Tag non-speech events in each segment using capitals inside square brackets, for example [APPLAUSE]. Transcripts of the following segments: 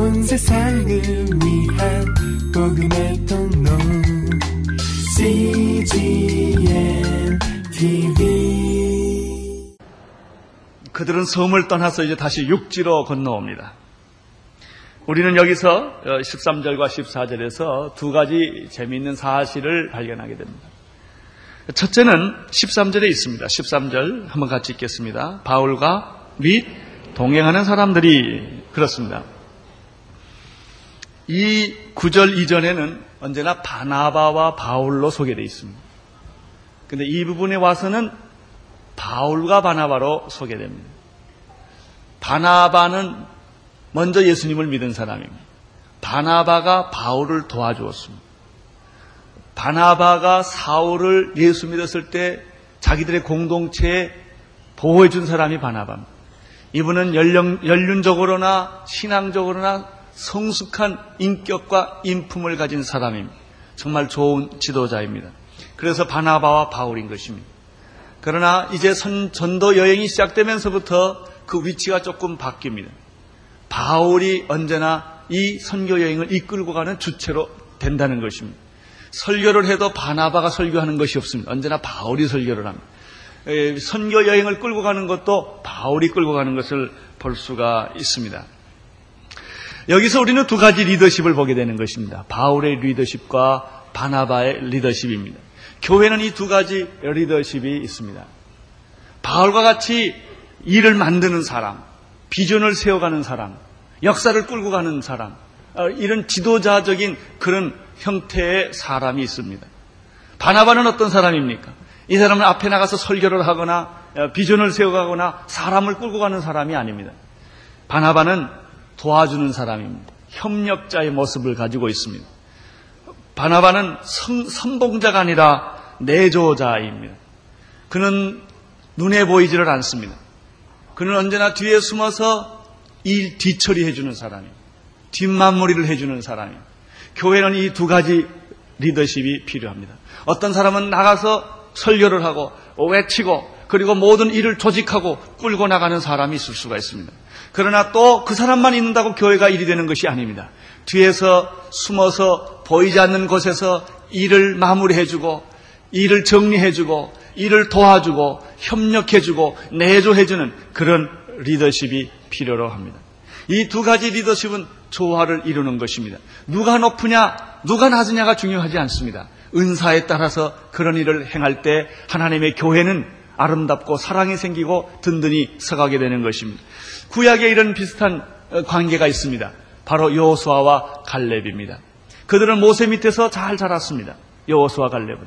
온 세상을 위한 복음의 통로 CGM TV 그들은 섬을 떠나서 이제 다시 육지로 건너옵니다. 우리는 여기서 13절과 14절에서 두 가지 재미있는 사실을 발견하게 됩니다. 첫째는 13절에 있습니다. 13절 한번 같이 읽겠습니다. 바울과 및 동행하는 사람들이 그렇습니다. 이 구절 이전에는 언제나 바나바와 바울로 소개되어 있습니다. 근데 이 부분에 와서는 바울과 바나바로 소개됩니다. 바나바는 먼저 예수님을 믿은 사람입니다. 바나바가 바울을 도와주었습니다. 바나바가 사울을 예수 믿었을 때 자기들의 공동체에 보호해 준 사람이 바나바입니다. 이분은 연령, 연륜적으로나 신앙적으로나 성숙한 인격과 인품을 가진 사람입니다. 정말 좋은 지도자입니다. 그래서 바나바와 바울인 것입니다. 그러나 이제 선, 전도 여행이 시작되면서부터 그 위치가 조금 바뀝니다. 바울이 언제나 이 선교 여행을 이끌고 가는 주체로 된다는 것입니다. 설교를 해도 바나바가 설교하는 것이 없습니다. 언제나 바울이 설교를 합니다. 선교 여행을 끌고 가는 것도 바울이 끌고 가는 것을 볼 수가 있습니다. 여기서 우리는 두 가지 리더십을 보게 되는 것입니다. 바울의 리더십과 바나바의 리더십입니다. 교회는 이 두 가지 리더십이 있습니다. 바울과 같이 일을 만드는 사람, 비전을 세워가는 사람, 역사를 끌고 가는 사람, 어, 이런 지도자적인 그런 형태의 사람이 있습니다. 바나바는 어떤 사람입니까? 이 사람은 앞에 나가서 설교를 하거나 어, 비전을 세워가거나 사람을 끌고 가는 사람이 아닙니다. 바나바는 도와주는 사람입니다. 협력자의 모습을 가지고 있습니다. 바나바는 선, 선봉자가 아니라 내조자입니다. 그는 눈에 보이지를 않습니다. 그는 언제나 뒤에 숨어서 일 뒤처리해 주는 사람입니다. 뒷마무리를 해 주는 사람입니다. 교회는 이 두 가지 리더십이 필요합니다. 어떤 사람은 나가서 설교를 하고 외치고 그리고 모든 일을 조직하고 끌고 나가는 사람이 있을 수가 있습니다. 그러나 또 그 사람만 있는다고 교회가 일이 되는 것이 아닙니다. 뒤에서 숨어서 보이지 않는 곳에서 일을 마무리해주고 일을 정리해주고 일을 도와주고 협력해주고 내조해주는 그런 리더십이 필요로 합니다. 이 두 가지 리더십은 조화를 이루는 것입니다. 누가 높으냐, 누가 낮으냐가 중요하지 않습니다. 은사에 따라서 그런 일을 행할 때 하나님의 교회는 아름답고 사랑이 생기고 든든히 서가게 되는 것입니다. 구약에 이런 비슷한 어, 관계가 있습니다. 바로 여호수아와 갈렙입니다. 그들은 모세 밑에서 잘 자랐습니다. 여호수아 갈렙은.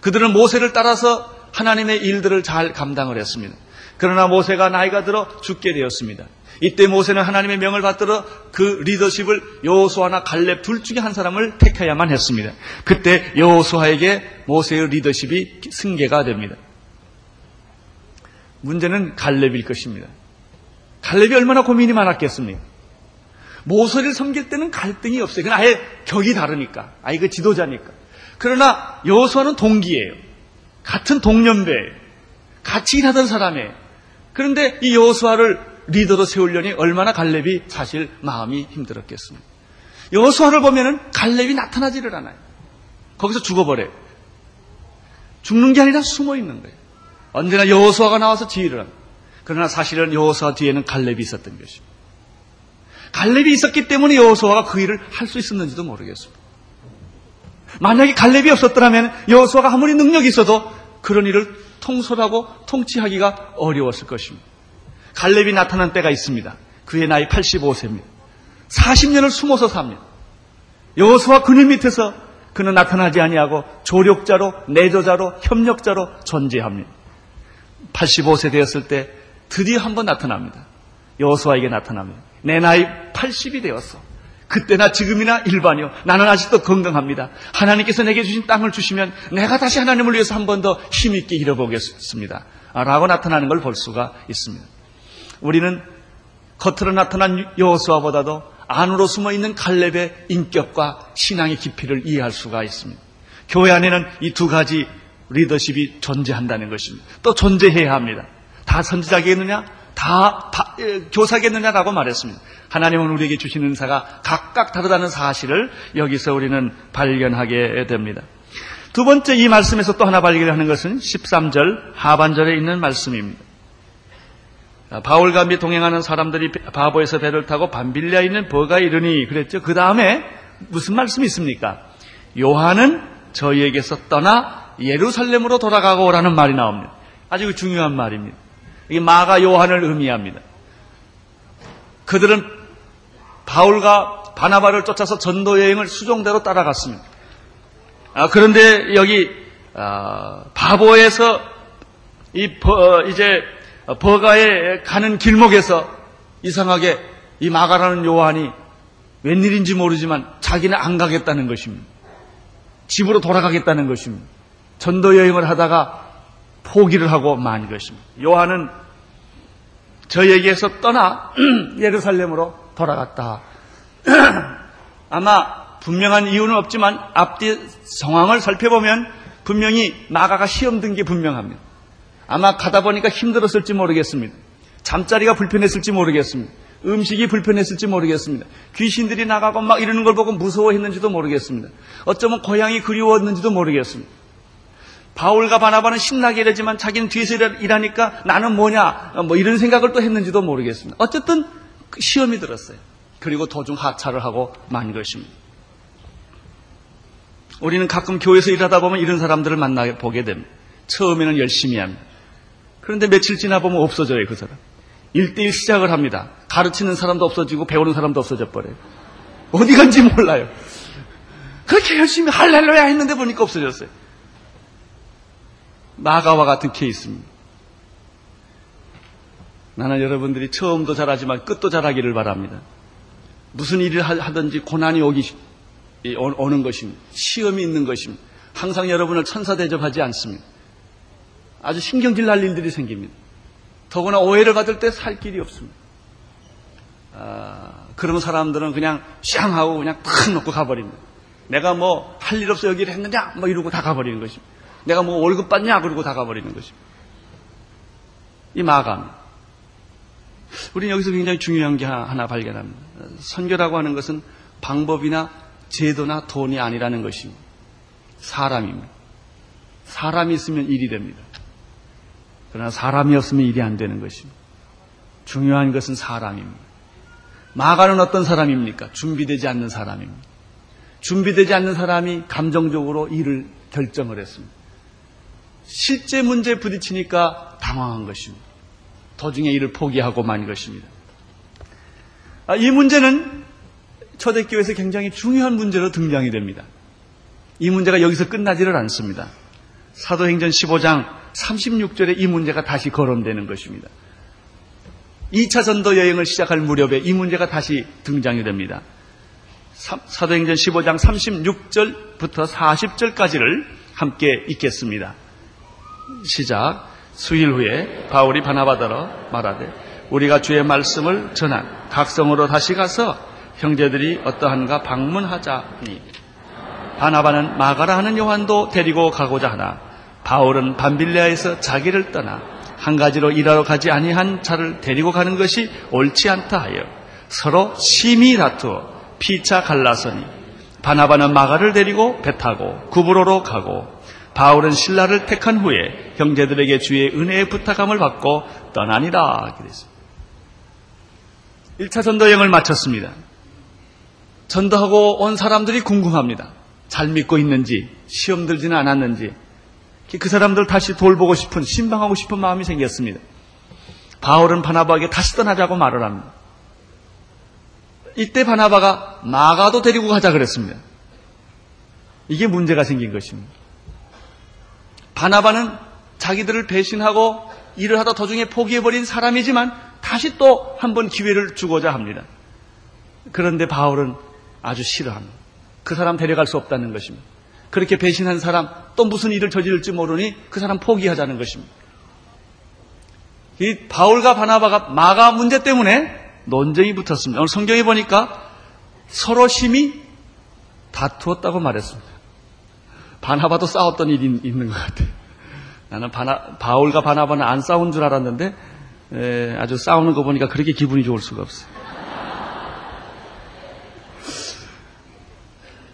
그들은 모세를 따라서 하나님의 일들을 잘 감당을 했습니다. 그러나 모세가 나이가 들어 죽게 되었습니다. 이때 모세는 하나님의 명을 받들어 그 리더십을 여호수아나 갈렙 둘 중에 한 사람을 택해야만 했습니다. 그때 여호수아에게 모세의 리더십이 승계가 됩니다. 문제는 갈렙일 것입니다. 갈렙이 얼마나 고민이 많았겠습니까? 모세를 섬길 때는 갈등이 없어요. 그건 아예 격이 다르니까. 아예 그 지도자니까. 그러나 여호수아는 동기예요. 같은 동년배예요. 같이 일하던 사람이에요. 그런데 이 여호수아를 리더로 세우려니 얼마나 갈렙이 사실 마음이 힘들었겠습니까? 여호수아를 보면은 갈렙이 나타나지를 않아요. 거기서 죽어버려요. 죽는 게 아니라 숨어 있는 거예요. 언제나 여호수아가 나와서 지휘를 합니다. 그러나 사실은 여호수아 뒤에는 갈렙이 있었던 것입니다. 갈렙이 있었기 때문에 여호수아가 그 일을 할 수 있었는지도 모르겠습니다. 만약에 갈렙이 없었더라면 여호수아가 아무리 능력이 있어도 그런 일을 통솔하고 통치하기가 어려웠을 것입니다. 갈렙이 나타난 때가 있습니다. 그의 나이 85세입니다. 40년을 숨어서 삽니다. 여호수아 그늘 밑에서 그는 나타나지 아니하고 조력자로 내조자로 협력자로 존재합니다. 85세 되었을 때 드디어 한 번 나타납니다. 여호수아에게 나타납니다. 내 나이 80이 되었어. 그때나 지금이나 일반이요. 나는 아직도 건강합니다. 하나님께서 내게 주신 땅을 주시면 내가 다시 하나님을 위해서 한 번 더 힘있게 일어보겠습니다. 라고 나타나는 걸 볼 수가 있습니다. 우리는 겉으로 나타난 여호수아보다도 안으로 숨어 있는 갈렙의 인격과 신앙의 깊이를 이해할 수가 있습니다. 교회 안에는 이 두 가지 리더십이 존재한다는 것입니다. 또 존재해야 합니다. 다 선지자겠느냐? 다 교사겠느냐라고 말했습니다. 하나님은 우리에게 주신 은사가 각각 다르다는 사실을 여기서 우리는 발견하게 됩니다. 두 번째 이 말씀에서 또 하나 발견하는 것은 13절 하반절에 있는 말씀입니다. 바울과 및 동행하는 사람들이 바보에서 배를 타고 반빌리아에 있는 버가에 이르니 그랬죠. 그 다음에 무슨 말씀이 있습니까? 요한은 저희에게서 떠나 예루살렘으로 돌아가고 오라는 말이 나옵니다. 아주 중요한 말입니다. 이게 마가 요한을 의미합니다. 그들은 바울과 바나바를 쫓아서 전도 여행을 수종대로 따라갔습니다. 아, 그런데 여기 아, 바보에서 이 버, 이제 버가에 가는 길목에서 이상하게 이 마가라는 요한이 웬일인지 모르지만 자기는 안 가겠다는 것입니다. 집으로 돌아가겠다는 것입니다. 전도 여행을 하다가 포기를 하고 만 것입니다. 요한은 저에게서 떠나 [CLEARS THROAT] 예루살렘으로 돌아갔다. [CLEARS THROAT] 아마 분명한 이유는 없지만 앞뒤 상황을 살펴보면 분명히 마가가 시험 든 게 분명합니다. 아마 가다 보니까 힘들었을지 모르겠습니다. 잠자리가 불편했을지 모르겠습니다. 음식이 불편했을지 모르겠습니다. 귀신들이 나가고 막 이러는 걸 보고 무서워했는지도 모르겠습니다. 어쩌면 고향이 그리웠는지도 모르겠습니다. 바울과 바나바는 신나게 이러지만 자기는 뒤에서 일하니까 나는 뭐냐 뭐 이런 생각을 또 했는지도 모르겠습니다. 어쨌든 그 시험이 들었어요. 그리고 도중 하차를 하고 만 것입니다. 우리는 가끔 교회에서 일하다 보면 이런 사람들을 만나 보게 됩니다. 처음에는 열심히 합니다. 그런데 며칠 지나 보면 없어져요, 그 사람. 일대일 시작을 합니다. 가르치는 사람도 없어지고 배우는 사람도 없어져 버려요. 어디 간지 몰라요. 그렇게 열심히 할렐루야 했는데 보니까 없어졌어요. 마가와 같은 케이스입니다. 나는 여러분들이 처음도 잘하지만 끝도 잘하기를 바랍니다. 무슨 일을 하든지 고난이 오기 오는 것입니다. 시험이 있는 것입니다. 항상 여러분을 천사 대접하지 않습니다. 아주 신경질 날 일들이 생깁니다. 더구나 오해를 받을 때 살 길이 없습니다. 아, 그런 사람들은 그냥 샹 하고 그냥 탁 놓고 가버립니다. 내가 뭐 할 일 없어 여기를 했느냐? 뭐 이러고 다 가버리는 것입니다. 내가 뭐 월급 받냐? 그러고 다 가버리는 것입니다. 이 마감. 우리는 여기서 굉장히 중요한 게 하나 발견합니다. 선교라고 하는 것은 방법이나 제도나 돈이 아니라는 것입니다. 사람입니다. 사람이 있으면 일이 됩니다. 그러나 사람이 없으면 일이 안 되는 것입니다. 중요한 것은 사람입니다. 마가는 어떤 사람입니까? 준비되지 않는 사람입니다. 준비되지 않는 사람이 감정적으로 일을 결정을 했습니다. 실제 문제에 부딪히니까 당황한 것입니다. 도중에 일을 포기하고 만 것입니다. 아, 이 문제는 초대교회에서 굉장히 중요한 문제로 등장이 됩니다. 이 문제가 여기서 끝나지를 않습니다. 사도행전 15장 36절에 이 문제가 다시 거론되는 것입니다. 2차 전도 여행을 시작할 무렵에 이 문제가 다시 등장이 됩니다. 사도행전 15장 36절부터 40절까지를 함께 읽겠습니다. 시작. 수일 후에 바울이 바나바더러 말하되 우리가 주의 말씀을 전한 각성으로 다시 가서 형제들이 어떠한가 방문하자니 바나바는 마가라 하는 요한도 데리고 가고자 하나 바울은 반빌레아에서 자기를 떠나 한 가지로 일하러 가지 아니한 자를 데리고 가는 것이 옳지 않다 하여 서로 심히 다투어 피차 갈라서니 바나바는 마가를 데리고 배 타고 구브로로 가고 바울은 신라를 택한 후에 형제들에게 주의 은혜의 부탁함을 받고 떠나니라. 그랬습니다. 1차 전도 여행을 마쳤습니다. 전도하고 온 사람들이 궁금합니다. 잘 믿고 있는지, 시험 들지는 않았는지, 그 사람들 다시 돌보고 싶은, 신방하고 싶은 마음이 생겼습니다. 바울은 바나바에게 다시 떠나자고 말을 합니다. 이때 바나바가 마가도 데리고 가자 그랬습니다. 이게 문제가 생긴 것입니다. 바나바는 자기들을 배신하고 일을 하다 도중에 포기해버린 사람이지만 다시 또 한 번 기회를 주고자 합니다. 그런데 바울은 아주 싫어합니다. 그 사람 데려갈 수 없다는 것입니다. 그렇게 배신한 사람 또 무슨 일을 저지를지 모르니 그 사람 포기하자는 것입니다. 이 바울과 바나바가 마가 문제 때문에 논쟁이 붙었습니다. 오늘 성경에 보니까 서로 심히 다투었다고 말했습니다. 바나바도 싸웠던 일이 있는 것 같아요. 나는 바나, 바울과 바나바는 안 싸운 줄 알았는데 에, 아주 싸우는 거 보니까 그렇게 기분이 좋을 수가 없어요.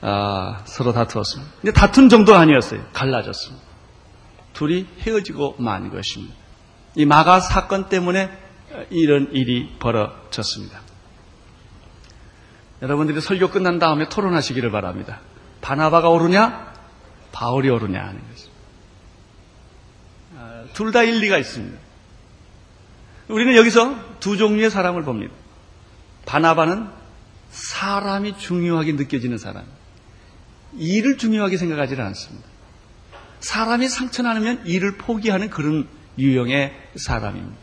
아, 서로 다투었습니다. 근데 다툰 정도 아니었어요. 갈라졌습니다. 둘이 헤어지고 만 것입니다. 이 마가 사건 때문에 이런 일이 벌어졌습니다. 여러분들이 설교 끝난 다음에 토론하시기를 바랍니다. 바나바가 오르냐? 바울이 오르냐 하는 것입니다. 아, 둘다 일리가 있습니다. 우리는 여기서 두 종류의 사람을 봅니다. 바나바는 사람이 중요하게 느껴지는 사람. 일을 중요하게 생각하지는 않습니다. 사람이 상처나면 일을 포기하는 그런 유형의 사람입니다.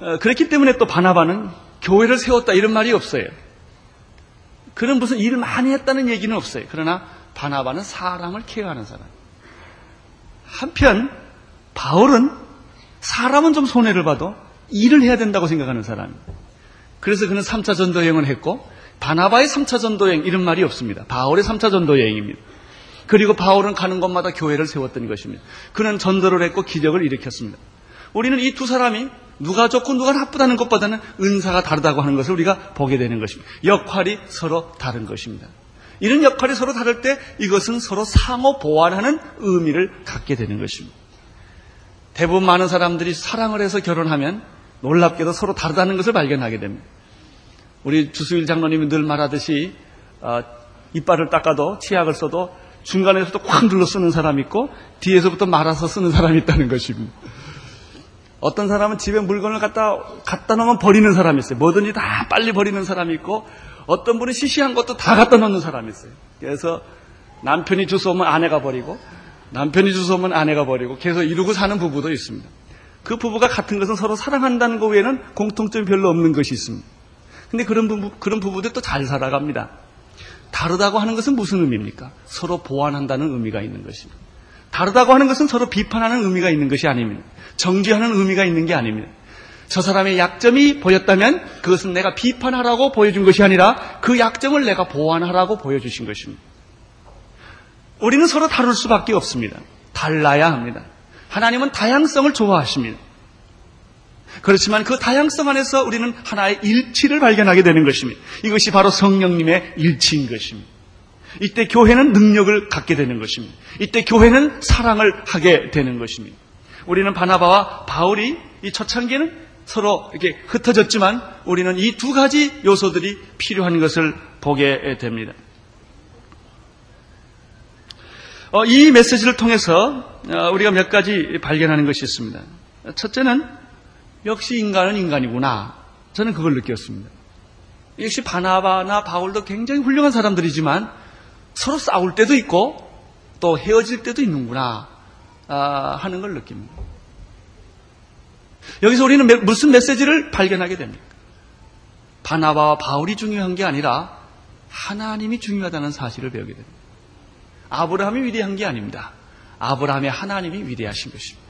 어, 그렇기 때문에 또 바나바는 교회를 세웠다 이런 말이 없어요. 그런 무슨 일을 많이 했다는 얘기는 없어요. 그러나 바나바는 사람을 케어하는 사람. 한편 바울은 사람은 좀 손해를 봐도 일을 해야 된다고 생각하는 사람입니다. 그래서 그는 3차 전도 여행을 했고 바나바의 3차 전도 여행 이런 말이 없습니다. 바울의 3차 전도 여행입니다. 그리고 바울은 가는 곳마다 교회를 세웠던 것입니다. 그는 전도를 했고 기적을 일으켰습니다. 우리는 이 두 사람이 누가 좋고 누가 나쁘다는 것보다는 은사가 다르다고 하는 것을 우리가 보게 되는 것입니다. 역할이 서로 다른 것입니다. 이런 역할이 서로 다를 때 이것은 서로 상호 보완하는 의미를 갖게 되는 것입니다. 대부분 많은 사람들이 사랑을 해서 결혼하면 놀랍게도 서로 다르다는 것을 발견하게 됩니다. 우리 주수일 장로님이 늘 말하듯이 어, 이빨을 닦아도 치약을 써도 중간에서도 꽉 눌러 쓰는 사람이 있고 뒤에서부터 말아서 쓰는 사람이 있다는 것입니다. 어떤 사람은 집에 물건을 갖다 갖다 놓으면 버리는 사람이 있어요. 뭐든지 다 빨리 버리는 사람이 있고 어떤 분은 시시한 것도 다 갖다 놓는 사람이 있어요. 그래서 남편이 주워오면 아내가 버리고 남편이 주워오면 아내가 버리고 계속 이루고 사는 부부도 있습니다. 그 부부가 같은 것은 서로 사랑한다는 것 외에는 공통점이 별로 없는 것이 있습니다. 근데 그런 부부, 그런 부부들 또 잘 살아갑니다. 다르다고 하는 것은 무슨 의미입니까? 서로 보완한다는 의미가 있는 것입니다. 다르다고 하는 것은 서로 비판하는 의미가 있는 것이 아닙니다. 정죄하는 의미가 있는 게 아닙니다. 저 사람의 약점이 보였다면 그것은 내가 비판하라고 보여준 것이 아니라 그 약점을 내가 보완하라고 보여주신 것입니다. 우리는 서로 다룰 수밖에 없습니다. 달라야 합니다. 하나님은 다양성을 좋아하십니다. 그렇지만 그 다양성 안에서 우리는 하나의 일치를 발견하게 되는 것입니다. 이것이 바로 성령님의 일치인 것입니다. 이때 교회는 능력을 갖게 되는 것입니다. 이때 교회는 사랑을 하게 되는 것입니다. 우리는 바나바와 바울이 이 초창기에는 서로 이렇게 흩어졌지만 우리는 이 두 가지 요소들이 필요한 것을 보게 됩니다. 어, 이 메시지를 통해서 어, 우리가 몇 가지 발견하는 것이 있습니다. 첫째는 역시 인간은 인간이구나. 저는 그걸 느꼈습니다. 역시 바나바나 바울도 굉장히 훌륭한 사람들이지만 서로 싸울 때도 있고 또 헤어질 때도 있는구나 아, 하는 걸 느낍니다. 여기서 우리는 무슨 메시지를 발견하게 됩니까? 바나바와 바울이 중요한 게 아니라 하나님이 중요하다는 사실을 배우게 됩니다. 아브라함이 위대한 게 아닙니다. 아브라함의 하나님이 위대하신 것입니다.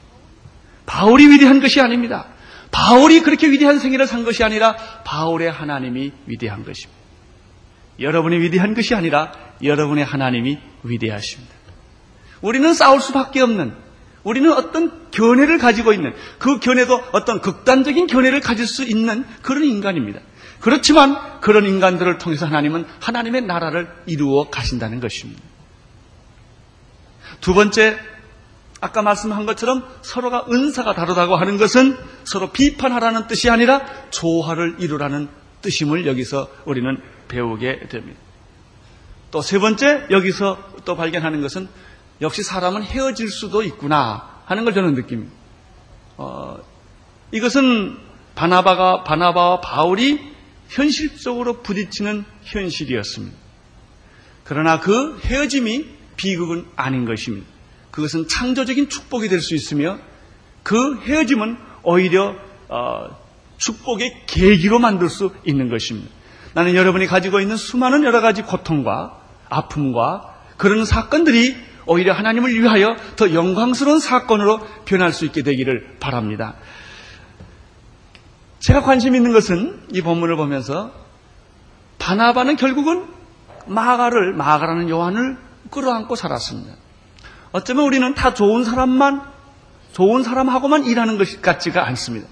바울이 위대한 것이 아닙니다. 바울이 그렇게 위대한 생애를 산 것이 아니라 바울의 하나님이 위대한 것입니다. 여러분이 위대한 것이 아니라 여러분의 하나님이 위대하십니다. 우리는 싸울 수밖에 없는 우리는 어떤 견해를 가지고 있는 그 견해도 어떤 극단적인 견해를 가질 수 있는 그런 인간입니다. 그렇지만 그런 인간들을 통해서 하나님은 하나님의 나라를 이루어 가신다는 것입니다. 두 번째, 아까 말씀한 것처럼 서로가 은사가 다르다고 하는 것은 서로 비판하라는 뜻이 아니라 조화를 이루라는 뜻임을 여기서 우리는 배우게 됩니다. 또 세 번째, 여기서 또 발견하는 것은 역시 사람은 헤어질 수도 있구나 하는 걸 저는 느낍니다. 어, 이것은 바나바가, 바나바와 바울이 현실적으로 부딪히는 현실이었습니다. 그러나 그 헤어짐이 비극은 아닌 것입니다. 그것은 창조적인 축복이 될 수 있으며 그 헤어짐은 오히려 어, 축복의 계기로 만들 수 있는 것입니다. 나는 여러분이 가지고 있는 수많은 여러 가지 고통과 아픔과 그런 사건들이 오히려 하나님을 위하여 더 영광스러운 사건으로 변할 수 있게 되기를 바랍니다. 제가 관심 있는 것은 이 본문을 보면서 바나바는 결국은 마가를 마가라는 요한을 끌어안고 살았습니다. 어쩌면 우리는 다 좋은 사람만 좋은 사람하고만 일하는 것 같지가 않습니다.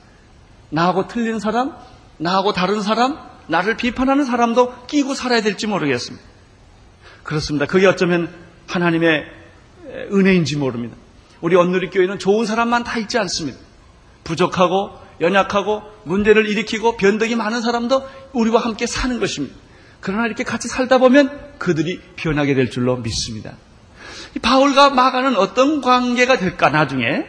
나하고 틀린 사람, 나하고 다른 사람, 나를 비판하는 사람도 끼고 살아야 될지 모르겠습니다. 그렇습니다. 그게 어쩌면 하나님의 은혜인지 모릅니다. 우리 언누리 교회는 좋은 사람만 다 있지 않습니다. 부족하고 연약하고 문제를 일으키고 변덕이 많은 사람도 우리와 함께 사는 것입니다. 그러나 이렇게 같이 살다 보면 그들이 변하게 될 줄로 믿습니다. 바울과 마가는 어떤 관계가 될까 나중에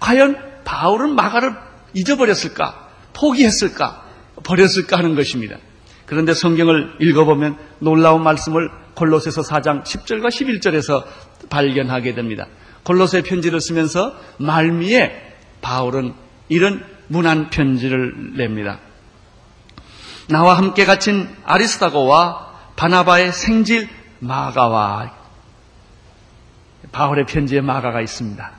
과연 바울은 마가를 잊어버렸을까 포기했을까 버렸을까 하는 것입니다. 그런데 성경을 읽어보면 놀라운 말씀을 골로새서 4장 10절과 11절에서 발견하게 됩니다. 골로새 편지를 쓰면서 말미에 바울은 이런 문안 편지를 냅니다. 나와 함께 갇힌 아리스타고와 바나바의 생질 마가와 바울의 편지에 마가가 있습니다.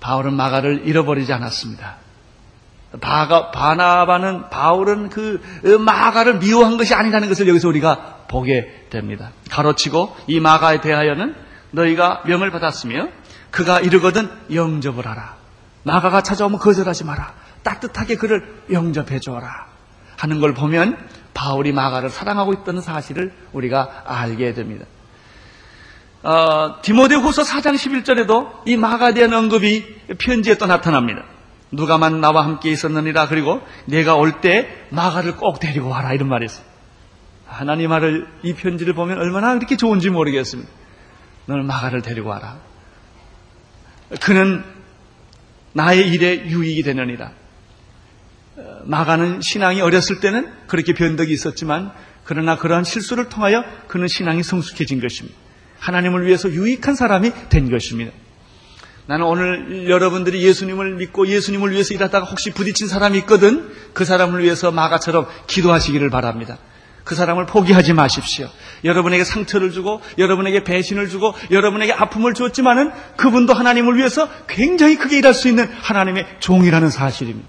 바울은 마가를 잃어버리지 않았습니다. 바가, 바나바는 바울은 그 마가를 미워한 것이 아니라는 것을 여기서 우리가 보게 됩니다. 가로치고 이 마가에 대하여는 너희가 명을 받았으며 그가 이르거든 영접을 하라. 마가가 찾아오면 거절하지 마라. 따뜻하게 그를 영접해 주어라. 하는 걸 보면 바울이 마가를 사랑하고 있다는 사실을 우리가 알게 됩니다. 어, 디모데후서 4장 11절에도 이 마가에 대한 언급이 편지에 또 나타납니다. 누가만 나와 함께 있었느니라 그리고 내가 올 때 마가를 꼭 데리고 와라 이런 말이 있어요. 하나님 말을 이 편지를 보면 얼마나 그렇게 좋은지 모르겠습니다. 너는 마가를 데리고 와라. 그는 나의 일에 유익이 되느니라. 어, 마가는 신앙이 어렸을 때는 그렇게 변덕이 있었지만 그러나 그러한 실수를 통하여 그는 신앙이 성숙해진 것입니다. 하나님을 위해서 유익한 사람이 된 것입니다. 나는 오늘 여러분들이 예수님을 믿고 예수님을 위해서 일하다가 혹시 부딪힌 사람이 있거든 그 사람을 위해서 마가처럼 기도하시기를 바랍니다. 그 사람을 포기하지 마십시오. 여러분에게 상처를 주고 여러분에게 배신을 주고 여러분에게 아픔을 줬지만은 그분도 하나님을 위해서 굉장히 크게 일할 수 있는 하나님의 종이라는 사실입니다.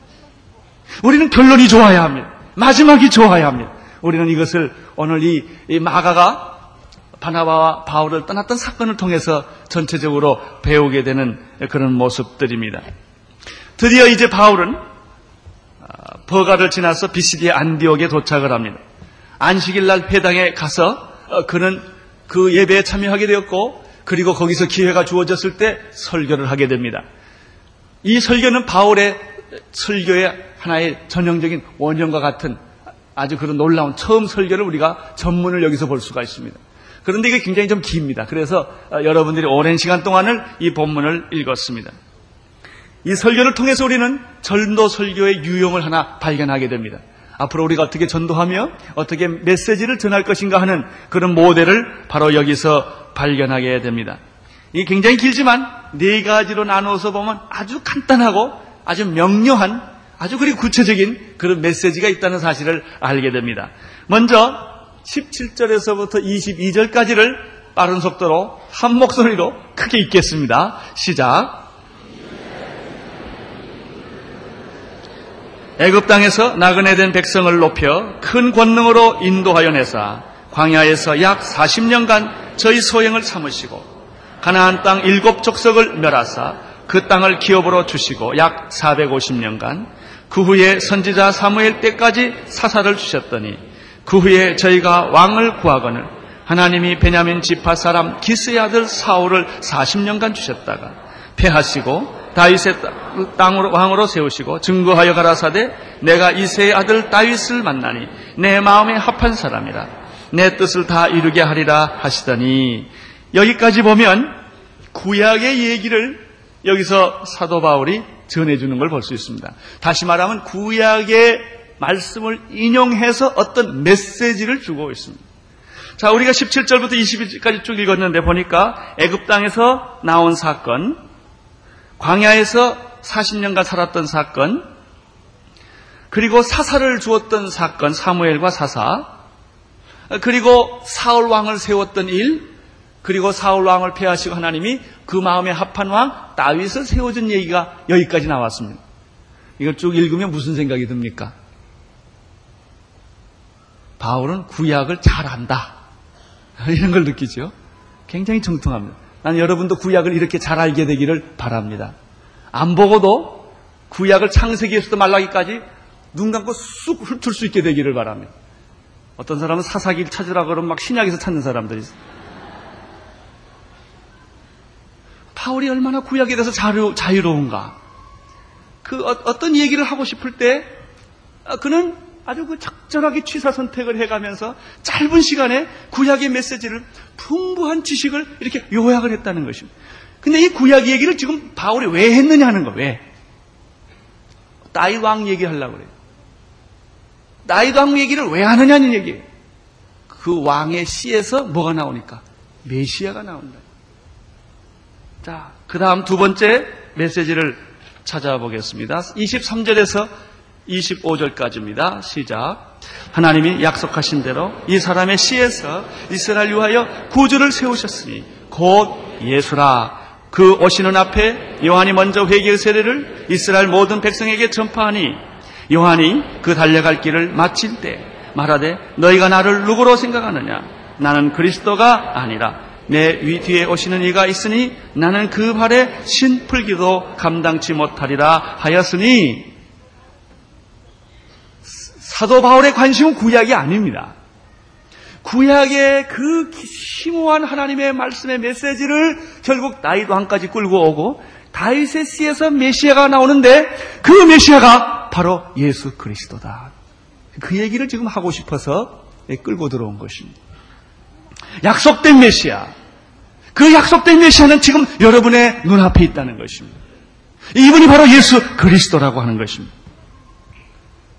우리는 결론이 좋아야 합니다. 마지막이 좋아야 합니다. 우리는 이것을 오늘 이, 이 마가가 바나바와 바울을 떠났던 사건을 통해서 전체적으로 배우게 되는 그런 모습들입니다. 드디어 이제 바울은 아, 버가를 지나서 비시디의 안디옥에 도착을 합니다. 안식일 날 회당에 가서 어, 그는 그 예배에 참여하게 되었고 그리고 거기서 기회가 주어졌을 때 설교를 하게 됩니다. 이 설교는 바울의 설교의 하나의 전형적인 원형과 같은 아주 그런 놀라운 처음 설교를 우리가 전문을 여기서 볼 수가 있습니다. 그런데 이게 굉장히 좀 깁니다. 그래서 어, 여러분들이 오랜 시간 동안을 이 본문을 읽었습니다. 이 설교를 통해서 우리는 전도 설교의 유형을 하나 발견하게 됩니다. 앞으로 우리가 어떻게 전도하며 어떻게 메시지를 전할 것인가 하는 그런 모델을 바로 여기서 발견하게 됩니다. 이게 굉장히 길지만 네 가지로 나누어서 보면 아주 간단하고 아주 명료한 아주 그리고 구체적인 그런 메시지가 있다는 사실을 알게 됩니다. 먼저 17절에서부터 22절까지를 빠른 속도로 한 목소리로 크게 읽겠습니다. 시작. 애굽 땅에서 나그네 된 백성을 높여 큰 권능으로 인도하여 내사 광야에서 약 40년간 저희 소행을 참으시고 가나안 땅 일곱 족속을 멸하사 그 땅을 기업으로 주시고 약 450년간 그 후에 선지자 사무엘 때까지 사사를 주셨더니 그 후에 저희가 왕을 구하거늘 하나님이 베냐민 지파 사람 기스의 아들 사울을 40년간 주셨다가 패하시고 다윗의 땅으로 왕으로 세우시고 증거하여 가라사대 내가 이세의 아들 다윗을 만나니 내 마음에 합한 사람이라 내 뜻을 다 이루게 하리라 하시더니 여기까지 보면 구약의 얘기를 여기서 사도 바울이 전해주는 걸 볼 수 있습니다. 다시 말하면 구약의 말씀을 인용해서 어떤 메시지를 주고 있습니다. 자, 우리가 17절부터 21절까지 쭉 읽었는데 보니까 애굽 땅에서 나온 사건, 광야에서 40년간 살았던 사건, 그리고 사사를 주었던 사건, 사무엘과 사사, 그리고 사울 왕을 세웠던 일, 그리고 사울 왕을 폐하시고 하나님이 그 마음에 합한 왕 다윗을 세워준 얘기가 여기까지 나왔습니다. 이걸 쭉 읽으면 무슨 생각이 듭니까? 바울은 구약을 잘 안다. [LAUGHS] 이런 걸 느끼죠. 굉장히 정통합니다. 나는 여러분도 구약을 이렇게 잘 알게 되기를 바랍니다. 안 보고도 구약을 창세기에서도 말라기까지 눈 감고 쑥 훑을 수 있게 되기를 바랍니다. 어떤 사람은 사사기를 찾으라 그러면 막 신약에서 찾는 사람들이 있어요. 바울이 얼마나 구약에 대해서 자유, 자유로운가. 그 어, 떤 얘기를 하고 싶을 때 아, 그는 아주 그 적절하게 취사 선택을 해가면서 짧은 시간에 구약의 메시지를 풍부한 지식을 이렇게 요약을 했다는 것입니다. 근데 이 구약 얘기를 지금 바울이 왜 했느냐 하는 거, 왜? 나이왕 얘기하려고 그래요. 나이왕 얘기를 왜 하느냐는 얘기예요. 그 왕의 씨에서 뭐가 나오니까? 메시아가 나온다. 자, 그 다음 두 번째 메시지를 찾아보겠습니다. 23절에서 25절까지입니다. 시작. 하나님이 약속하신 대로 이 사람의 씨에서 이스라엘 위하여 구주를 세우셨으니 곧 예수라. 그 오시는 앞에 요한이 먼저 회개의 세례를 이스라엘 모든 백성에게 전파하니 요한이 그 달려갈 길을 마칠 때 말하되 너희가 나를 누구로 생각하느냐 나는 그리스도가 아니라 내 위 뒤에 오시는 이가 있으니 나는 그 발에 신 풀기도 감당치 못하리라 하였으니 사도 바울의 관심은 구약이 아닙니다. 구약의 그 심오한 하나님의 말씀의 메시지를 결국 다윗 왕까지 끌고 오고 다윗의 씨에서 메시아가 나오는데 그 메시아가 바로 예수 그리스도다. 그 얘기를 지금 하고 싶어서 끌고 들어온 것입니다. 약속된 메시아. 그 약속된 메시아는 지금 여러분의 눈앞에 있다는 것입니다. 이분이 바로 예수 그리스도라고 하는 것입니다.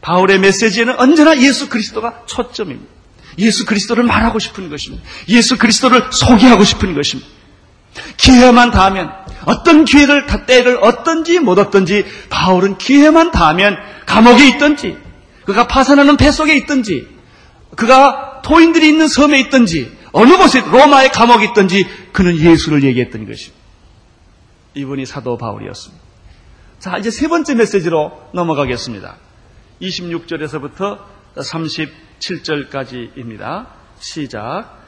바울의 메시지에는 언제나 예수 그리스도가 초점입니다. 예수 그리스도를 말하고 싶은 것입니다. 예수 그리스도를 소개하고 싶은 것입니다. 기회만 닿으면 어떤 기회를 다 때를 얻든지 못 얻든지 바울은 기회만 닿으면 감옥에 있든지 그가 파산하는 뱃속에 있든지 그가 토인들이 있는 섬에 있든지 어느 곳에 로마의 감옥에 있든지 그는 예수를 얘기했던 것입니다. 이분이 사도 바울이었습니다. 자, 이제 세 번째 메시지로 넘어가겠습니다. 26절에서부터 37절까지입니다. 시작.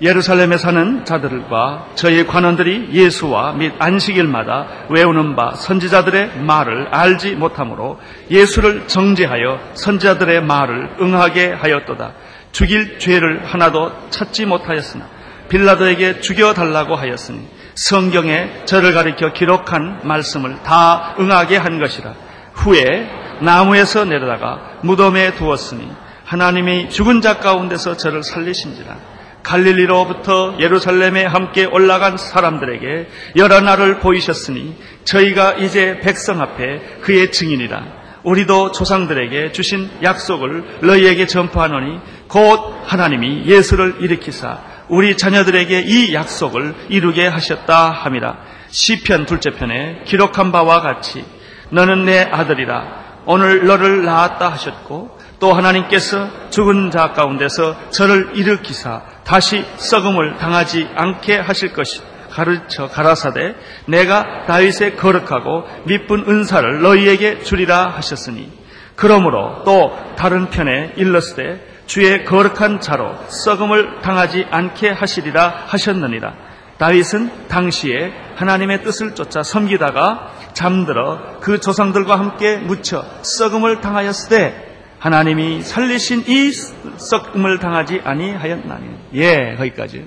예루살렘에 사는 자들과 저희 관원들이 예수와 및 안식일마다 외우는 바 선지자들의 말을 알지 못하므로 예수를 정죄하여 선지자들의 말을 응하게 하였도다. 죽일 죄를 하나도 찾지 못하였으나 빌라도에게 죽여달라고 하였으니 성경에 저를 가리켜 기록한 말씀을 다 응하게 한 것이라. 후에 나무에서 내려다가 무덤에 두었으니 하나님이 죽은 자 가운데서 저를 살리신지라. 갈릴리로부터 예루살렘에 함께 올라간 사람들에게 여러 날을 보이셨으니 저희가 이제 백성 앞에 그의 증인이라. 우리도 조상들에게 주신 약속을 너희에게 전파하노니 곧 하나님이 예수를 일으키사 우리 자녀들에게 이 약속을 이루게 하셨다 함이라. 시편 둘째 편에 기록한 바와 같이 너는 내 아들이라 오늘 너를 낳았다 하셨고 또 하나님께서 죽은 자 가운데서 저를 일으키사 다시 썩음을 당하지 않게 하실 것이 가르쳐 가라사대 내가 다윗의 거룩하고 미쁜 은사를 너희에게 주리라 하셨으니 그러므로 또 다른 편에 일렀을 주의 거룩한 자로 썩음을 당하지 않게 하시리라 하셨느니라. 다윗은 당시에 하나님의 뜻을 쫓아 섬기다가 잠들어 그 조상들과 함께 묻혀 썩음을 당하였을 때 하나님이 살리신 이 썩음을 당하지 아니하였나니. 예, 거기까지.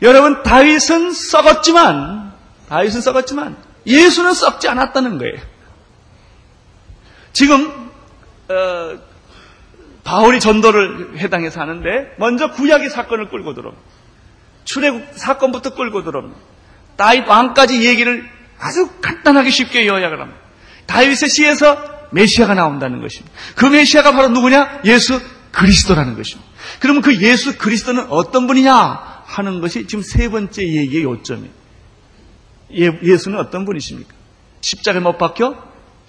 여러분, 다윗은 썩었지만, 다윗은 썩었지만, 예수는 썩지 않았다는 거예요. 지금, 어, 바울이 전도를 해당해서 하는데 먼저 구약의 사건을 끌고 들어옵니다. 출애굽 사건부터 끌고 들어옵니다. 다윗 왕까지 얘기를 아주 간단하게 쉽게 요약을 합니다. 다윗의 시에서 메시아가 나온다는 것입니다. 그 메시아가 바로 누구냐? 예수 그리스도라는 것입니다. 그러면 그 예수 그리스도는 어떤 분이냐 하는 것이 지금 세 번째 얘기의 요점이에요. 예, 예수는 어떤 분이십니까? 십자가에 못 박혀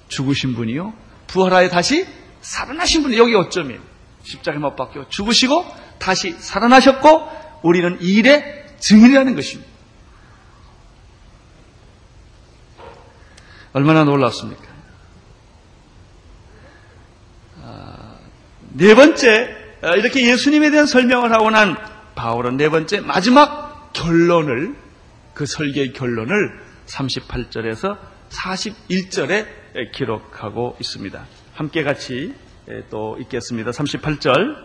죽으신 분이요. 부활하여 다시 살아나신 분이 여기 요점이에요. 십자가에 못 박혀 죽으시고 다시 살아나셨고 우리는 이 일의 증인이라는 것입니다. 얼마나 놀랍습니까? 아, 네 번째, 아, 이렇게 예수님에 대한 설명을 하고 난 바울은 네 번째 마지막 결론을 그 설계의 결론을 38절에서 41절에 기록하고 있습니다. 함께 같이 또 읽겠습니다. 38절.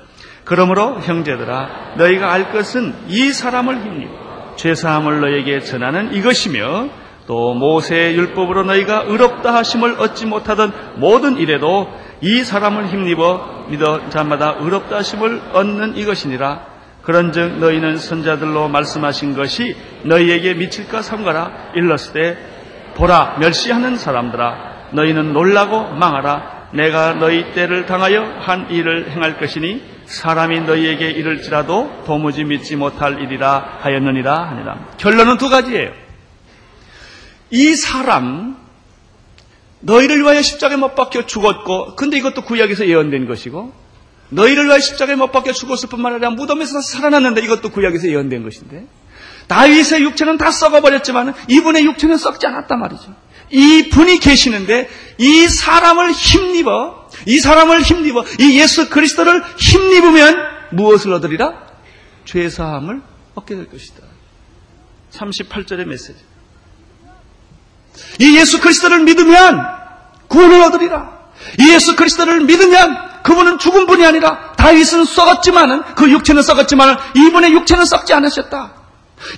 그러므로 형제들아 너희가 알 것은 이 사람을 힘입어 죄사함을 너에게 전하는 이것이며 또 모세의 율법으로 너희가 의롭다 하심을 얻지 못하던 모든 일에도 이 사람을 힘입어 믿어 자마다 의롭다 하심을 얻는 이것이니라. 그런즉 너희는 선자들로 말씀하신 것이 너희에게 미칠까 삼가라 일렀을 때 보라 멸시하는 사람들아 너희는 놀라고 망하라 내가 너희 때를 당하여 한 일을 행할 것이니 사람이 너희에게 이를지라도 도무지 믿지 못할 일이라 하였느니라 하니라 결론은 두 가지예요 이 사람 너희를 위하여 십자가에 못 박혀 죽었고 근데 이것도 구약에서 예언된 것이고 너희를 위하여 십자가에 못 박혀 죽었을 뿐만 아니라 무덤에서 살아났는데 이것도 구약에서 예언된 것인데 다윗의 육체는 다 썩어버렸지만 이분의 육체는 썩지 않았단 말이죠. 이 분이 계시는데 이 사람을 힘입어 이 사람을 힘입어 이 예수 그리스도를 힘입으면 무엇을 얻으리라? 죄 사함을 얻게 될 것이다. 38절의 메시지. 이 예수 그리스도를 믿으면 구원을 얻으리라. 이 예수 그리스도를 믿으면 그분은 죽은 분이 아니라 다윗은 썩었지만은 그 육체는 썩었지만은 이분의 육체는 썩지 않으셨다.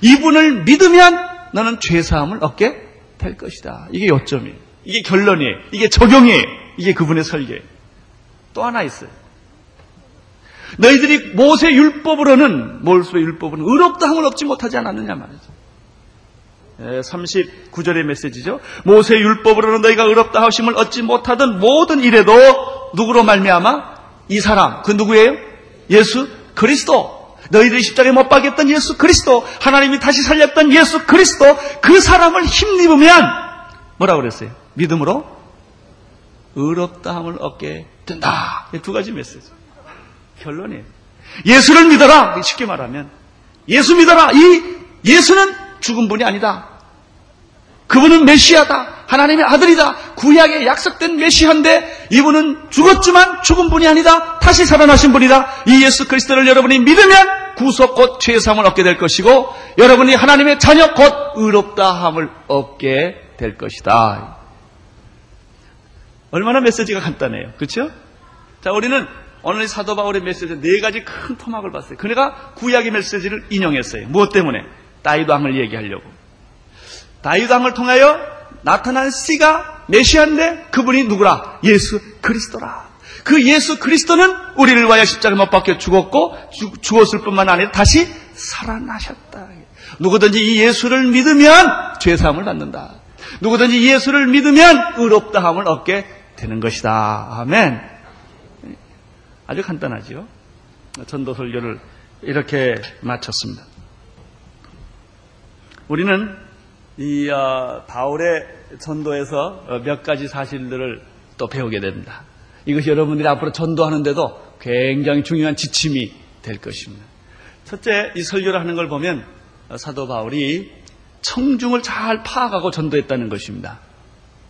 이분을 믿으면 너는 죄 사함을 얻게 될 것이다. 이게 요점이에요. 이게 결론이에요. 이게 적용이에요. 이게 그분의 설계예요. 또 하나 있어요. 너희들이 모세 율법으로는 모세 율법은 의롭다 함을 얻지 못하지 않았느냐 말이죠. 39절의 메시지죠. 모세 율법으로는 너희가 의롭다 하심을 얻지 못하던 모든 일에도 누구로 말미암아 이 사람 그 누구예요? 예수 그리스도. 너희들이 십자가에 못 박였던 예수 그리스도, 하나님이 다시 살렸던 예수 그리스도, 그 사람을 힘입으면 뭐라고 그랬어요? 믿음으로 의롭다함을 얻게 된다. 두 가지 메시지. 결론이에요. 예수를 믿어라. 쉽게 말하면 예수 믿어라. 이 예수는 죽은 분이 아니다. 그분은 메시아다. 하나님의 아들이다. 구약에 약속된 메시아인데 이분은 죽었지만 죽은 분이 아니다. 다시 살아나신 분이다. 이 예수 그리스도를 여러분이 믿으면 구속 곧 죄사함을 얻게 될 것이고 여러분이 하나님의 자녀 곧 의롭다함을 얻게 될 것이다. 얼마나 메시지가 간단해요. 그렇죠? 자, 우리는 오늘 사도 바울의 메시지 네 가지 큰 토막을 봤어요. 그네가 구약의 메시지를 인용했어요. 무엇 때문에? 다이도 왕을 얘기하려고. 다이도 왕을 통하여 나타난 씨가 메시아인데 그분이 누구라? 예수 그리스도라. 그 예수 그리스도는 우리를 위하여 십자가에 못 박혀 죽었고 죽었을 뿐만 아니라 다시 살아나셨다. 누구든지 이 예수를 믿으면 죄 사함을 받는다. 누구든지 예수를 믿으면 의롭다 함을 얻게 되는 것이다. 아멘. 아주 간단하지요. 전도 설교를 이렇게 마쳤습니다. 우리는 이 어, 바울의 전도에서 어, 몇 가지 사실들을 또 배우게 됩니다. 이것이 여러분들이 앞으로 전도하는데도 굉장히 중요한 지침이 될 것입니다. 첫째, 이 설교를 하는 걸 보면 사도 바울이 청중을 잘 파악하고 전도했다는 것입니다.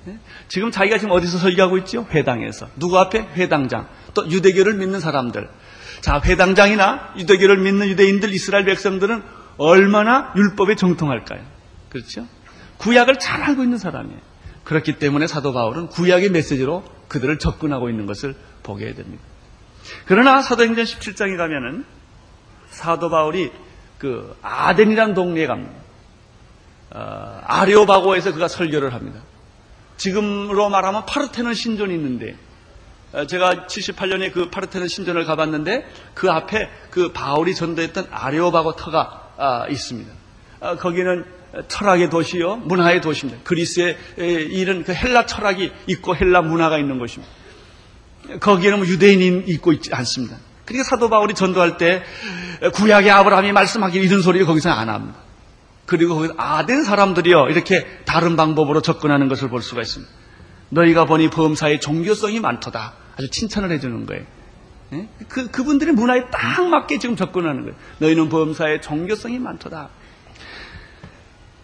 네? 지금 자기가 지금 어디서 설교하고 있죠? 회당에서. 누구 앞에? 회당장. 또 유대교를 믿는 사람들. 자, 회당장이나 유대교를 믿는 유대인들, 이스라엘 백성들은 얼마나 율법에 정통할까요? 그렇죠? 구약을 잘 알고 있는 사람이에요. 그렇기 때문에 사도 바울은 구약의 메시지로 그들을 접근하고 있는 것을 보게 됩니다. 그러나 사도행전 17장에 가면은 사도 바울이 그 아덴이라는 동네에 갑니다. 어, 아레오바고에서 그가 설교를 합니다. 지금으로 말하면 파르테논 신전이 있는데 어, 제가 78년에 그 파르테논 신전을 가봤는데 그 앞에 그 바울이 전도했던 아레오바고 터가 아, 있습니다. 어, 거기는 철학의 도시요, 문화의 도시입니다. 그리스에 이런 그 헬라 철학이 있고 헬라 문화가 있는 것입니다. 거기에는 뭐 유대인이 있고 있지 않습니다. 그러니까 사도 바울이 전도할 때 구약의 아브라함이 말씀하기 이런 소리를 거기서 안 합니다. 그리고 거기 아된 사람들이요 이렇게 다른 방법으로 접근하는 것을 볼 수가 있습니다. 너희가 보니 범사의 종교성이 많도다. 아주 칭찬을 해주는 거예요. 예? 그 그분들의 문화에 딱 맞게 지금 접근하는 거예요. 너희는 범사의 종교성이 많도다.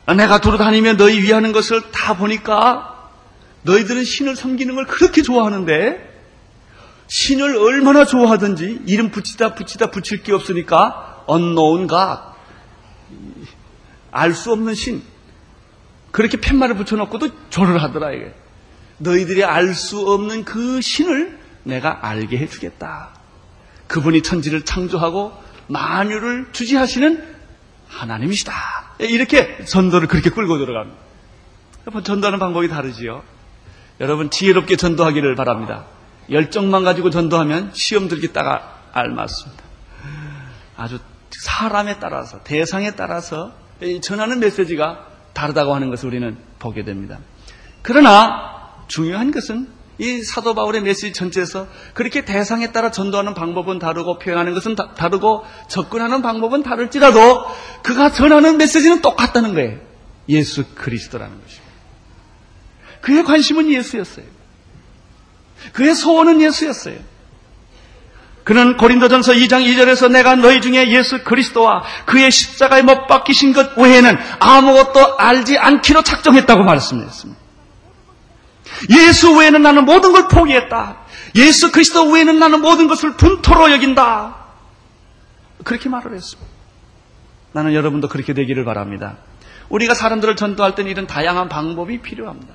내가 돌아다니며 너희 위하는 것을 다 보니까 너희들은 신을 섬기는 걸 그렇게 좋아하는데 신을 얼마나 좋아하든지 이름 붙이다 붙이다 붙일 게 없으니까 unknown God. 알 수 없는 신. 그렇게 팻말을 붙여놓고도 절을 하더라, 이게. 너희들이 알 수 없는 그 신을 내가 알게 해주겠다. 그분이 천지를 창조하고 만유를 주지하시는 하나님이시다. 이렇게 전도를 그렇게 끌고 들어갑니다. 전도하는 방법이 다르지요. 여러분 지혜롭게 전도하기를 바랍니다. 열정만 가지고 전도하면 시험 들기다가 알맞습니다. 아주 사람에 따라서 대상에 따라서 전하는 메시지가 다르다고 하는 것을 우리는 보게 됩니다. 그러나 중요한 것은 이 사도 바울의 메시지 전체에서 그렇게 대상에 따라 전도하는 방법은 다르고 표현하는 것은 다, 르고 접근하는 방법은 다를지라도 그가 전하는 메시지는 똑같다는 거예요. 예수 그리스도라는 것입니다. 그의 관심은 예수였어요. 그의 소원은 예수였어요. 그는 고린도전서 2장 2절에서 내가 너희 중에 예수 그리스도와 그의 십자가에 못 박히신 것 외에는 아무것도 알지 않기로 작정했다고 말씀했습니다. 예수 외에는 나는 모든 걸 포기했다. 예수 그리스도 외에는 나는 모든 것을 분토로 여긴다. 그렇게 말을 했습니다. 나는 여러분도 그렇게 되기를 바랍니다. 우리가 사람들을 전도할 때는 이런 다양한 방법이 필요합니다.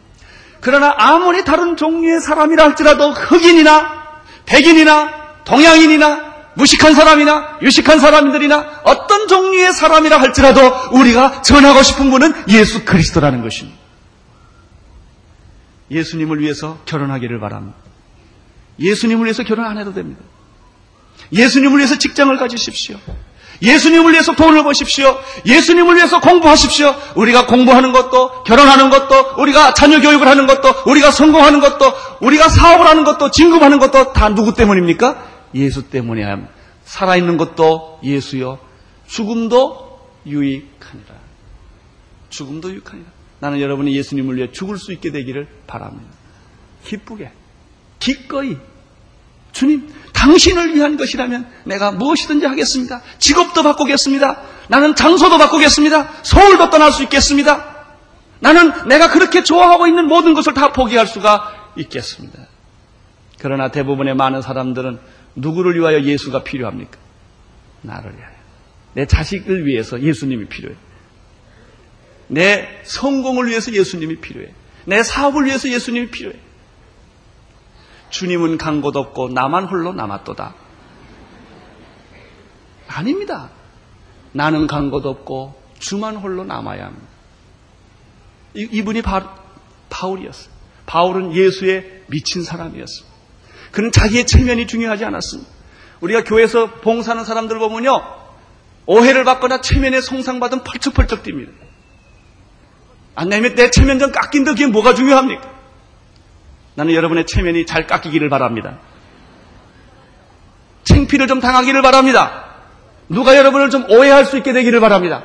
그러나 아무리 다른 종류의 사람이라 할지라도 흑인이나 백인이나 동양인이나 무식한 사람이나 유식한 사람들이나 어떤 종류의 사람이라 할지라도 우리가 전하고 싶은 분은 예수 그리스도라는 것입니다. 예수님을 위해서 결혼하기를 바랍니다. 예수님을 위해서 결혼 안 해도 됩니다. 예수님을 위해서 직장을 가지십시오. 예수님을 위해서 돈을 버십시오. 예수님을 위해서 공부하십시오. 우리가 공부하는 것도, 결혼하는 것도, 우리가 자녀 교육을 하는 것도, 우리가 성공하는 것도, 우리가 사업을 하는 것도, 진급하는 것도 다 누구 때문입니까? 예수 때문이야. 살아있는 것도 예수요. 죽음도 유익하니라. 죽음도 유익하니라. 나는 여러분이 예수님을 위해 죽을 수 있게 되기를 바랍니다. 기쁘게, 기꺼이. 주님, 당신을 위한 것이라면 내가 무엇이든지 하겠습니다. 직업도 바꾸겠습니다. 나는 장소도 바꾸겠습니다. 서울도 떠날 수 있겠습니다. 나는 내가 그렇게 좋아하고 있는 모든 것을 다 포기할 수가 있겠습니다. 그러나 대부분의 많은 사람들은 누구를 위하여 예수가 필요합니까? 나를 위하여. 내 자식을 위해서 예수님이 필요해. 내 성공을 위해서 예수님이 필요해. 내 사업을 위해서 예수님이 필요해. 주님은 간 곳 없고 나만 홀로 남았도다. 아닙니다. 나는 간 곳 없고 주만 홀로 남아야 합니다. 이 분이 바, 바울이었어요. 바울은 예수에 미친 사람이었습니다. 그는 자기의 체면이 중요하지 않았습니다. 우리가 교회에서 봉사하는 사람들 보면요. 오해를 받거나 체면에 송상받은 펄쩍펄쩍 뜁니다. 안 내면 내 체면 좀 깎인다 그게 뭐가 중요합니까? 나는 여러분의 체면이 잘 깎이기를 바랍니다. 챙피를 좀 당하기를 바랍니다. 누가 여러분을 좀 오해할 수 있게 되기를 바랍니다.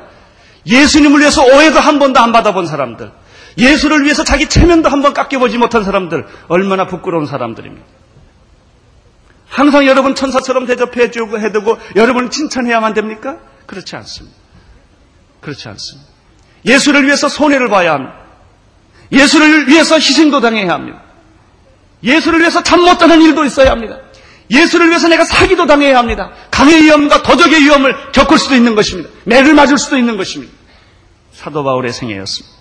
예수님을 위해서 오해도 한 번도 안 받아본 사람들, 예수를 위해서 자기 체면도 한 번 깎여보지 못한 사람들, 얼마나 부끄러운 사람들입니다. 항상 여러분 천사처럼 대접해 주고 해두고 여러분을 칭찬해야만 됩니까? 그렇지 않습니다. 그렇지 않습니다. 예수를 위해서 손해를 봐야 합니다. 예수를 위해서 희생도 당해야 합니다. 예수를 위해서 잠 못 자는 일도 있어야 합니다. 예수를 위해서 내가 사기도 당해야 합니다. 강의 위험과 도적의 위험을 겪을 수도 있는 것입니다. 매를 맞을 수도 있는 것입니다. 사도 바울의 생애였습니다.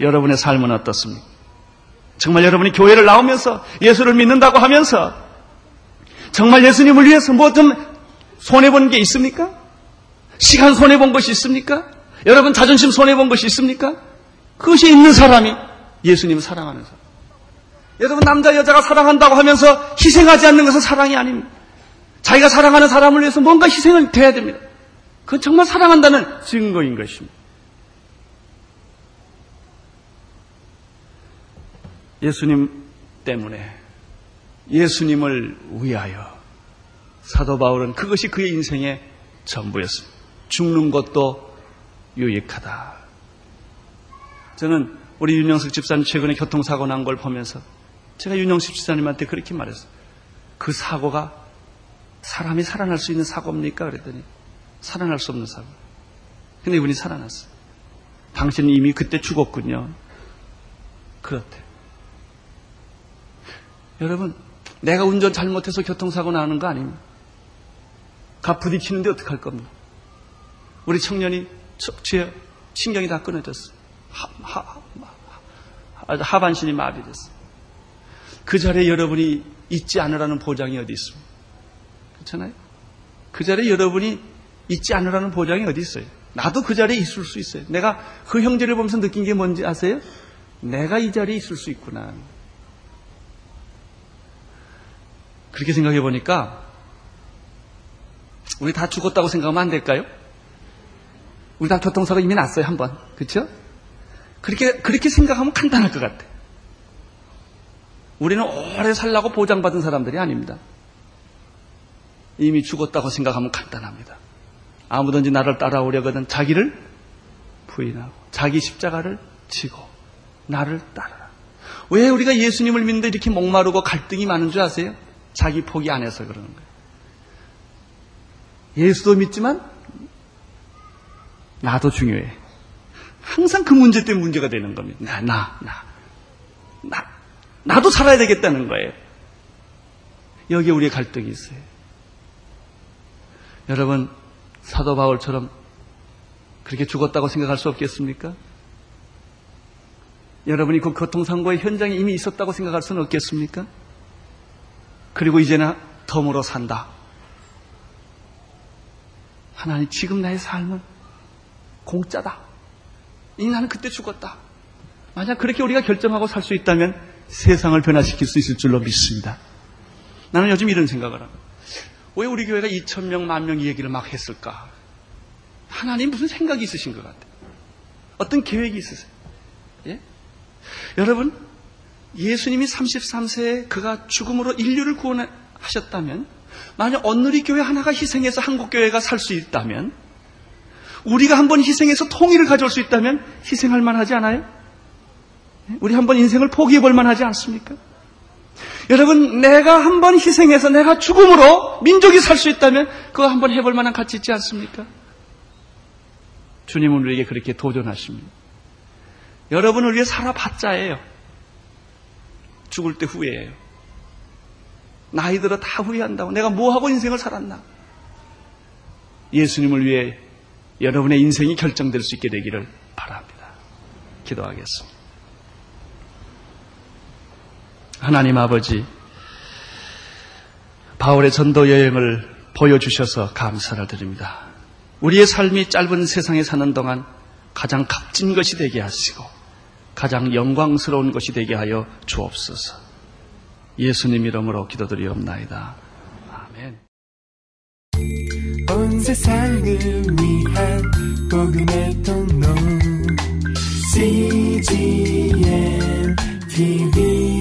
여러분의 삶은 어떻습니까? 정말 여러분이 교회를 나오면서 예수를 믿는다고 하면서 정말 예수님을 위해서 뭐 좀 손해본 게 있습니까? 시간 손해본 것이 있습니까? 여러분 자존심 손해본 것이 있습니까? 그것이 있는 사람이 예수님을 사랑하는 사람. 여러분 남자 여자가 사랑한다고 하면서 희생하지 않는 것은 사랑이 아닙니다. 자기가 사랑하는 사람을 위해서 뭔가 희생을 돼야 됩니다. 그건 정말 사랑한다는 증거인 것입니다. 예수님 때문에 예수님을 위하여 사도 바울은 그것이 그의 인생의 전부였습니다. 죽는 것도 유익하다. 저는 우리 윤영석 집사님 최근에 교통사고 난 걸 보면서 제가 윤영석 집사님한테 그렇게 말했어요. 그 사고가 사람이 살아날 수 있는 사고입니까? 그랬더니 살아날 수 없는 사고. 근데 이분이 살아났어요. 당신은 이미 그때 죽었군요. 그렇대. 여러분, 내가 운전 잘못해서 교통사고 나는 거 아닙니다. 가 부딪히는데 어떡할 겁니까? 우리 청년이 척추에 신경이 다 끊어졌어. 하, 하, 하, 하반신이 마비됐어. 그 자리에 여러분이 있지 않으라는 보장이 어디 있습니까? 그렇잖아요? 그 자리에 여러분이 있지 않으라는 보장이 어디 있어요? 나도 그 자리에 있을 수 있어요. 내가 그 형제를 보면서 느낀 게 뭔지 아세요? 내가 이 자리에 있을 수 있구나. 그렇게 생각해 보니까 우리 다 죽었다고 생각하면 안 될까요? 우리 다 교통사고 이미 났어요, 한 번. 그렇죠? 그렇게 그렇게 생각하면 간단할 것 같아. 우리는 오래 살라고 보장받은 사람들이 아닙니다. 이미 죽었다고 생각하면 간단합니다. 아무든지 나를 따라오려거든 자기를 부인하고 자기 십자가를 지고 나를 따르라. 왜 우리가 예수님을 믿는데 이렇게 목마르고 갈등이 많은 줄 아세요? 자기 포기 안 해서 그러는 거예요. 예수도 믿지만 나도 중요해. 항상 그 문제 때문에 문제가 되는 겁니다. 나, 나, 나. 나, 나도 살아야 되겠다는 거예요. 여기에 우리의 갈등이 있어요. 여러분, 사도 바울처럼 그렇게 죽었다고 생각할 수 없겠습니까? 여러분이 그 교통사고의 현장에 이미 있었다고 생각할 수는 없겠습니까? 그리고 이제는 덤으로 산다. 하나님, 지금 나의 삶은 공짜다. 이 나는 그때 죽었다. 만약 그렇게 우리가 결정하고 살 수 있다면 세상을 변화시킬 수 있을 줄로 믿습니다. 나는 요즘 이런 생각을 합니다. 왜 우리 교회가 2천명, 만명 이 얘기를 막 했을까? 하나님 무슨 생각이 있으신 것 같아요. 어떤 계획이 있으세요. 예? 여러분, 예수님이 33세에 그가 죽음으로 인류를 구원하셨다면, 만약 언누리 교회 하나가 희생해서 한국 교회가 살 수 있다면, 우리가 한번 희생해서 통일을 가져올 수 있다면 희생할 만하지 않아요? 예? 우리 한번 인생을 포기해 볼 만하지 않습니까? 여러분, 내가 한번 희생해서 내가 죽음으로 민족이 살 수 있다면 그거 한번 해볼 만한 가치 있지 않습니까? 주님은 우리에게 그렇게 도전하십니다. 여러분을 위해 살아봤자예요. 죽을 때 후회해요. 나이 들어 다 후회한다고. 내가 뭐하고 인생을 살았나? 예수님을 위해 여러분의 인생이 결정될 수 있게 되기를 바랍니다. 기도하겠습니다. 하나님 아버지, 바울의 전도 여행을 보여주셔서 감사를 드립니다. 우리의 삶이 짧은 세상에 사는 동안 가장 값진 것이 되게 하시고 가장 영광스러운 것이 되게 하여 주옵소서. 예수님 이름으로 기도드리옵나이다. 아멘. 복음의 통로 CGM TV